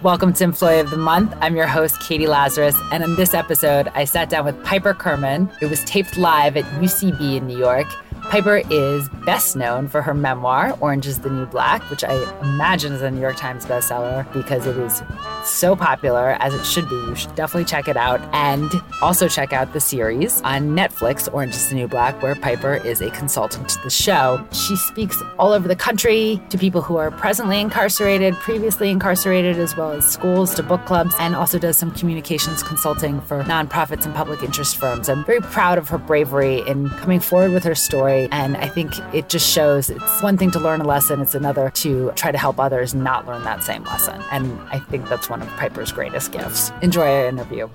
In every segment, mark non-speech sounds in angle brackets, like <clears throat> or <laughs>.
Welcome to Employee of the Month. I'm your host, Katie Lazarus. And in this episode, I sat down with Piper Kerman. It was taped live at UCB in New York. Piper is best known for her memoir, Orange is the New Black, which I imagine is a New York Times bestseller because it is so popular, as it should be. You should definitely check it out. And also check out the series on Netflix, Orange is the New Black, where Piper is a consultant to the show. She speaks all over the country to people who are presently incarcerated, previously incarcerated, as well as schools, to book clubs, and also does some communications consulting for nonprofits and public interest firms. I'm very proud of her bravery in coming forward with her story and I think it just shows it's one thing to learn a lesson, it's another to try to help others not learn that same lesson. And I think that's one of Piper's greatest gifts. Enjoy our interview.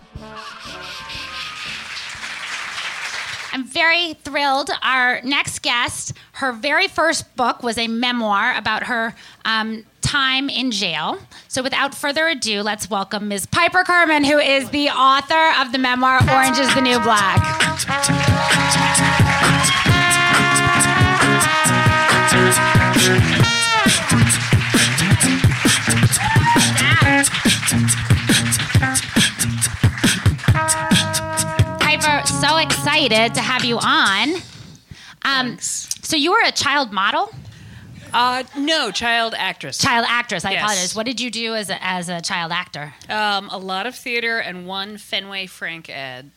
I'm very thrilled. Our next guest, her very first book was a memoir about her um, time in jail. So, without further ado, let's welcome Ms. Piper Kerman, who is the author of the memoir Orange is the New Black. <laughs> Piper, so excited to have you on. Um, so you were a child model? Uh, no, child actress. Child actress. I Yes. apologize. What did you do as a, as a child actor? Um, a lot of theater and one Fenway Frank ad.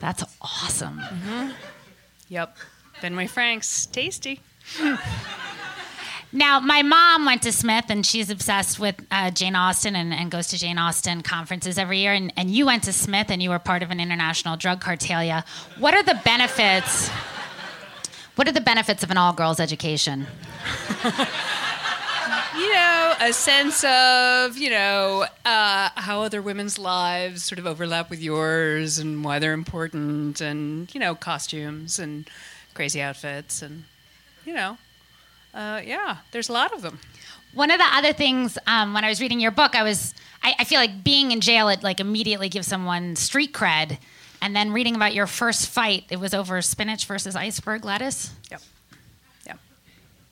That's awesome. Yep. Fenway Frank's tasty. Now, my mom went to Smith, and she's obsessed with uh, Jane Austen and, and goes to Jane Austen conferences every year. And, and you went to Smith, and you were part of an international drug cartelia. What are the benefits? What are the benefits of an all-girls education? <laughs> You know, a sense of, you know, uh, how other women's lives sort of overlap with yours and why they're important and, you know, costumes and crazy outfits and, you know, uh, yeah, there's a lot of them. One of the other things um, when I was reading your book, I was I, I feel like being in jail it like immediately gives someone street cred, and then reading about your first fight, it was over spinach versus iceberg lettuce. Yep. Yep.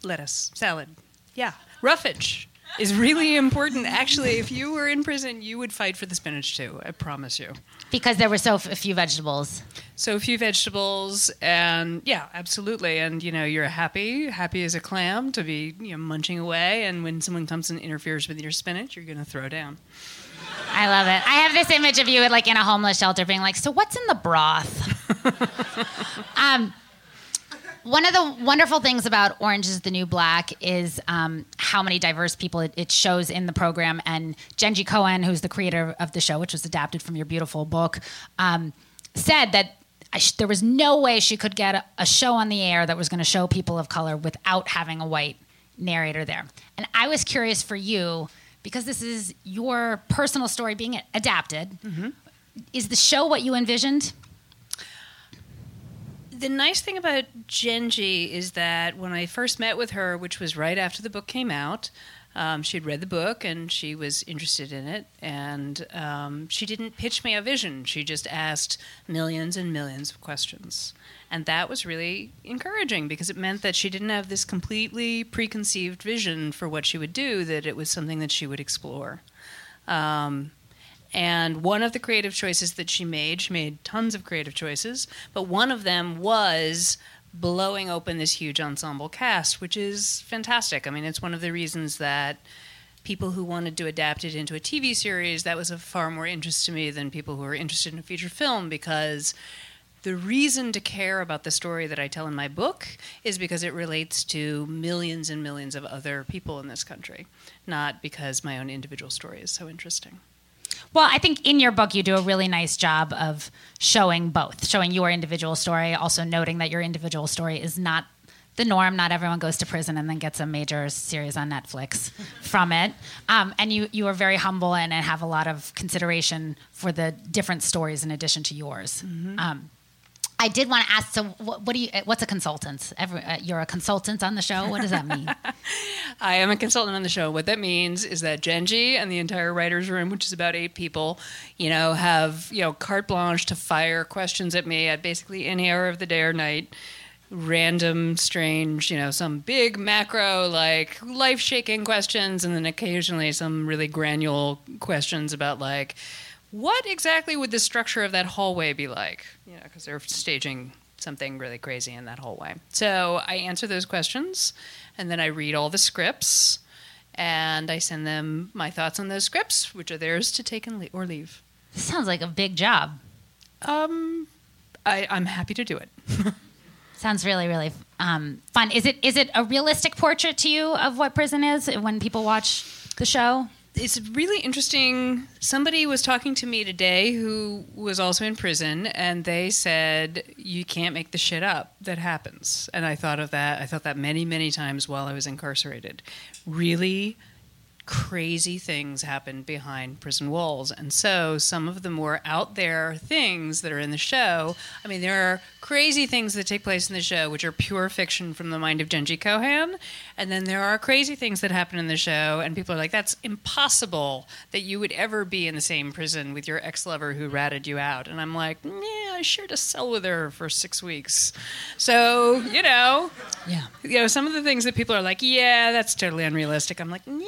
Lettuce, salad. Yeah. Roughage is really important. Actually, if you were in prison, you would fight for the spinach too. I promise you. Because there were so f- few vegetables. So a few vegetables, and yeah, absolutely. And you know, you're happy, happy as a clam to be you know munching away. And when someone comes and interferes with your spinach, you're gonna throw down. I love it. I have this image of you like in a homeless shelter being like, so what's in the broth? <laughs> um, one of the wonderful things about Orange is the New Black is um, how many diverse people it, it shows in the program. And Jenji Kohan, who's the creator of the show, which was adapted from your beautiful book, um, said that I sh- there was no way she could get a, a show on the air that was going to show people of color without having a white narrator there. And I was curious for you because this is your personal story being adapted. Is the show what you envisioned? The nice thing about Jenji is that when I first met with her, which was right after the book came out, um, she had read the book and she was interested in it. And um, she didn't pitch me a vision. She just asked millions and millions of questions. And that was really encouraging because it meant that she didn't have this completely preconceived vision for what she would do, that it was something that she would explore. Um, and one of the creative choices that she made, she made tons of creative choices, but one of them was blowing open this huge ensemble cast, which is fantastic. I mean, it's one of the reasons that people who wanted to adapt it into a TV series, that was of far more interest to me than people who were interested in a feature film because the reason to care about the story that I tell in my book is because it relates to millions and millions of other people in this country, not because my own individual story is so interesting. Well, I think in your book you do a really nice job of showing both, showing your individual story, also noting that your individual story is not the norm. Not everyone goes to prison and then gets a major series on Netflix <laughs> from it. Um, and you you are very humble and, and have a lot of consideration for the different stories in addition to yours. Um, I did want to ask. So, what, what do you? What's a consultant? Every, uh, you're a consultant on the show. What does that mean? <laughs> I am a consultant on the show. What that means is that Jenji and the entire writers' room, which is about eight people, you know, have you know carte blanche to fire questions at me at basically any hour of the day or night. random, strange, you know, some big macro, like life shaking questions, and then occasionally some really granular questions about, like, what exactly would the structure of that hallway be like? You know, because they're staging something really crazy in that hallway. So I answer those questions, and then I read all the scripts, and I send them my thoughts on those scripts, which are theirs to take and le- or leave. This sounds like a big job. Um, I, I'm happy to do it. <laughs> Sounds really, really um, fun. Is it is it a realistic portrait to you of what prison is when people watch the show? It's really interesting. Somebody was talking to me today who was also in prison, and they said you can't make the shit up that happens. And I thought of that. I thought that many, many times while I was incarcerated. Really crazy things happen behind prison walls. And so some of the more out there things that are in the show, I mean, there are crazy things that take place in the show which are pure fiction from the mind of Jenji Kohan. And then there are crazy things that happen in the show, and people are like, that's impossible that you would ever be in the same prison with your ex lover who ratted you out. And I'm like, yeah, I shared a cell with her for six weeks. So, you know, Yeah. you know, some of the things that people are like, yeah, that's totally unrealistic. I'm like, yeah.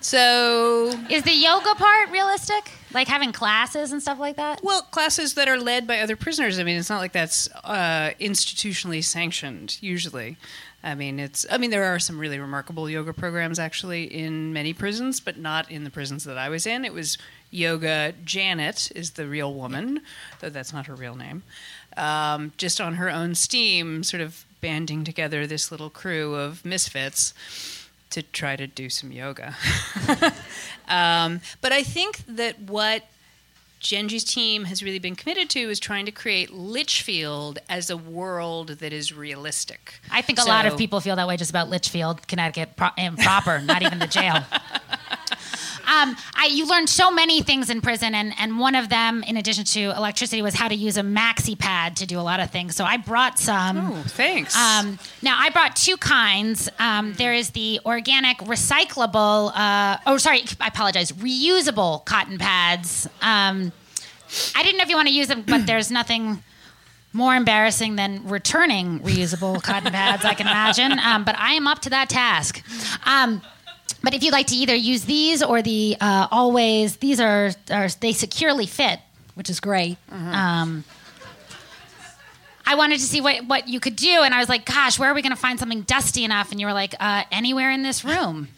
So, Is the yoga part realistic? Like having classes and stuff like that? well, classes that are led by other prisoners. I mean, it's not like that's uh, institutionally sanctioned. Usually, I mean, it's. I mean, there are some really remarkable yoga programs actually in many prisons, but not in the prisons that I was in. It was yoga. Janet is the real woman, though that's not her real name. Um, just on her own steam, sort of banding together this little crew of misfits to try to do some yoga. <laughs> um, but I think that what Jenji's team has really been committed to is trying to create Litchfield as a world that is realistic. I think a lot of people feel that way just about Litchfield, Connecticut, pro- and proper, not even the jail. <laughs> Um, I, you learned so many things in prison, and, and one of them, in addition to electricity, was how to use a maxi pad to do a lot of things. So I brought some. Oh, thanks. Um, now I brought two kinds. Um, there is the organic recyclable. Uh, oh, sorry, I apologize. Reusable cotton pads. Um, I didn't know if you want to use them, but <clears throat> there's nothing more embarrassing than returning reusable cotton pads. I can imagine, um, but I am up to that task. Um, but if you'd like to either use these or the uh, always, these are, are they securely fit, which is great. Um, I wanted to see what, what you could do, and I was like, "Gosh, where are we going to find something dusty enough?" And you were like, uh, "Anywhere in this room."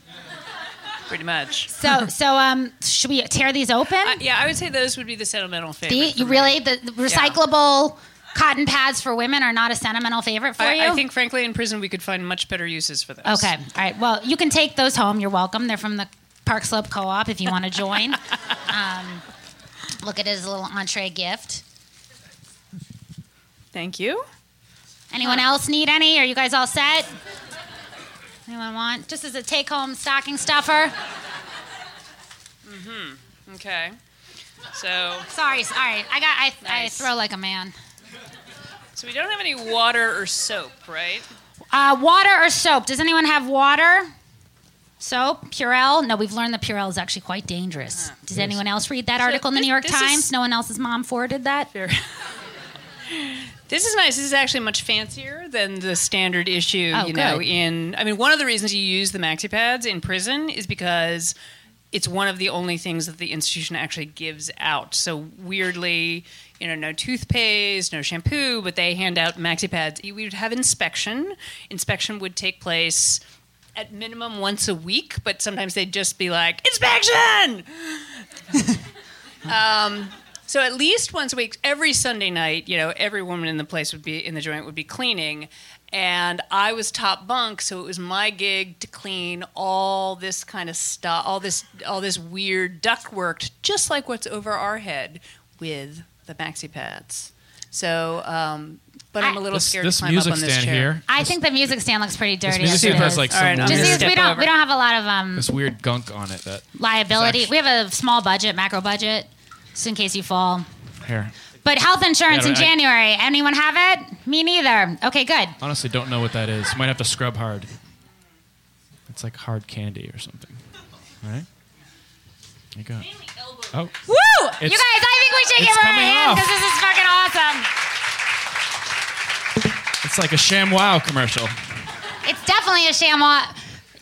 <laughs> Pretty much. So, so um, should we tear these open? Uh, yeah, I would say those would be the sentimental favorite. The, for you me. really the, the recyclable cotton pads for women are not a sentimental favorite for you? I, I think, frankly, in prison we could find much better uses for those. Okay. All right. Well, you can take those home. You're welcome. They're from the Park Slope Co-op if you want to <laughs> join. um, look at it as a little entree gift. Thank you. Anyone else need any? Are you guys all set? Anyone want? Just as a take-home stocking stuffer. Mm hmm. Okay. So, Sorry. Sorry. I got. I, I throw like a man. So we don't have any water or soap, right? Uh, water or soap? Does anyone have water? Soap? Purell? No, we've learned that Purell is actually quite dangerous. Does anyone else read that article in the this- New York this is- Times? No one else's mom forwarded that? <laughs> This is nice. This is actually much fancier than the standard issue. Oh, you know, good. in I mean, one of the reasons you use the maxi pads in prison is because it's one of the only things that the institution actually gives out. So weirdly, you know, no toothpaste, no shampoo, but they hand out maxi pads. We would have inspection. Inspection would take place at minimum once a week, but sometimes they'd just be like, inspection! um, so at least once a week, every Sunday night, you know, every woman in the place would be in the joint would be cleaning, and I was top bunk, so it was my gig to clean all this kind of stuff, all this, all this weird ductwork, just like what's over our head with the maxi pads. So, um, but I'm a little This, scared this to climb music up on this stand chair. here. I think the music stand looks pretty dirty. This as music stand has is. like All some right, Just gonna weird, because we don't over. we don't have a lot of um, this weird gunk on it. That liability. It's We have a small budget, macro budget, just in case you fall. here. But health insurance Yeah, in I- January. Anyone have it? Me neither. Okay, good. Honestly, don't know what that is. Might have to scrub hard. It's like hard candy or something, right? You got. Oh, Woo! you guys, I think we should it's give her a hand because this is fucking awesome. It's like a ShamWow commercial. It's definitely a ShamWow.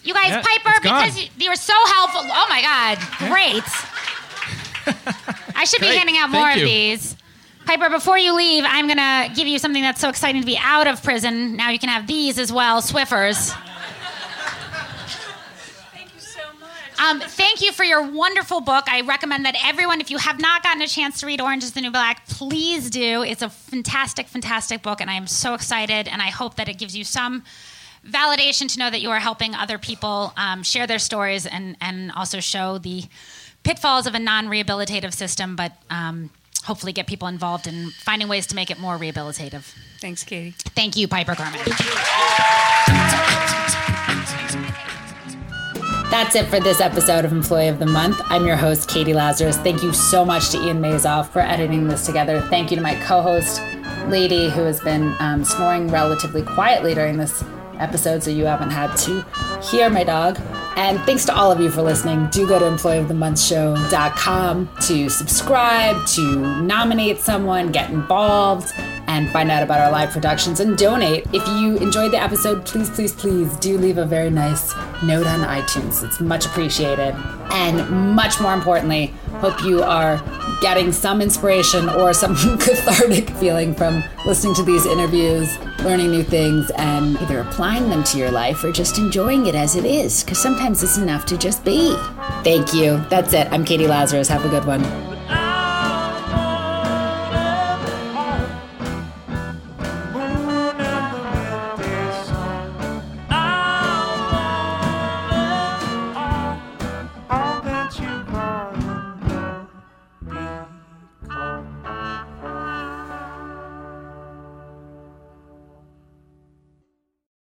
You guys, Yeah, Piper, because you, you were so helpful. Oh my God, great. <laughs> I should be handing out thank more you. of these. Piper, before you leave, I'm going to give you something that's so exciting to be out of prison. Now you can have these as well, Swiffers. Thank you so much. Um, thank you for your wonderful book. I recommend that everyone, if you have not gotten a chance to read Orange is the New Black, please do. It's a fantastic, fantastic book, and I am so excited, and I hope that it gives you some validation to know that you are helping other people um, share their stories and, and also show the pitfalls of a non rehabilitative system, but um, hopefully get people involved in finding ways to make it more rehabilitative. Thanks, Katie. Thank you, Piper Kerman. That's it for this episode of Employee of the Month. I'm your host, Katie Lazarus. Thank you so much to Ian Mazoff for editing this together. Thank you to my co host, Lady, who has been um, snoring relatively quietly during this episode, so you haven't had to hear my dog. And thanks to all of you for listening. Do go to employeeofthemonthshow.com to subscribe, to nominate someone, get involved, and find out about our live productions and donate. If you enjoyed the episode, please, please, please do leave a very nice note on iTunes. It's much appreciated. And much more importantly, hope you are getting some inspiration or some <laughs> cathartic feeling from listening to these interviews, learning new things, and either applying them to your life or just enjoying it as it is, because sometimes it's enough to just be. Thank you. That's it. I'm Katie Lazarus. Have a good one.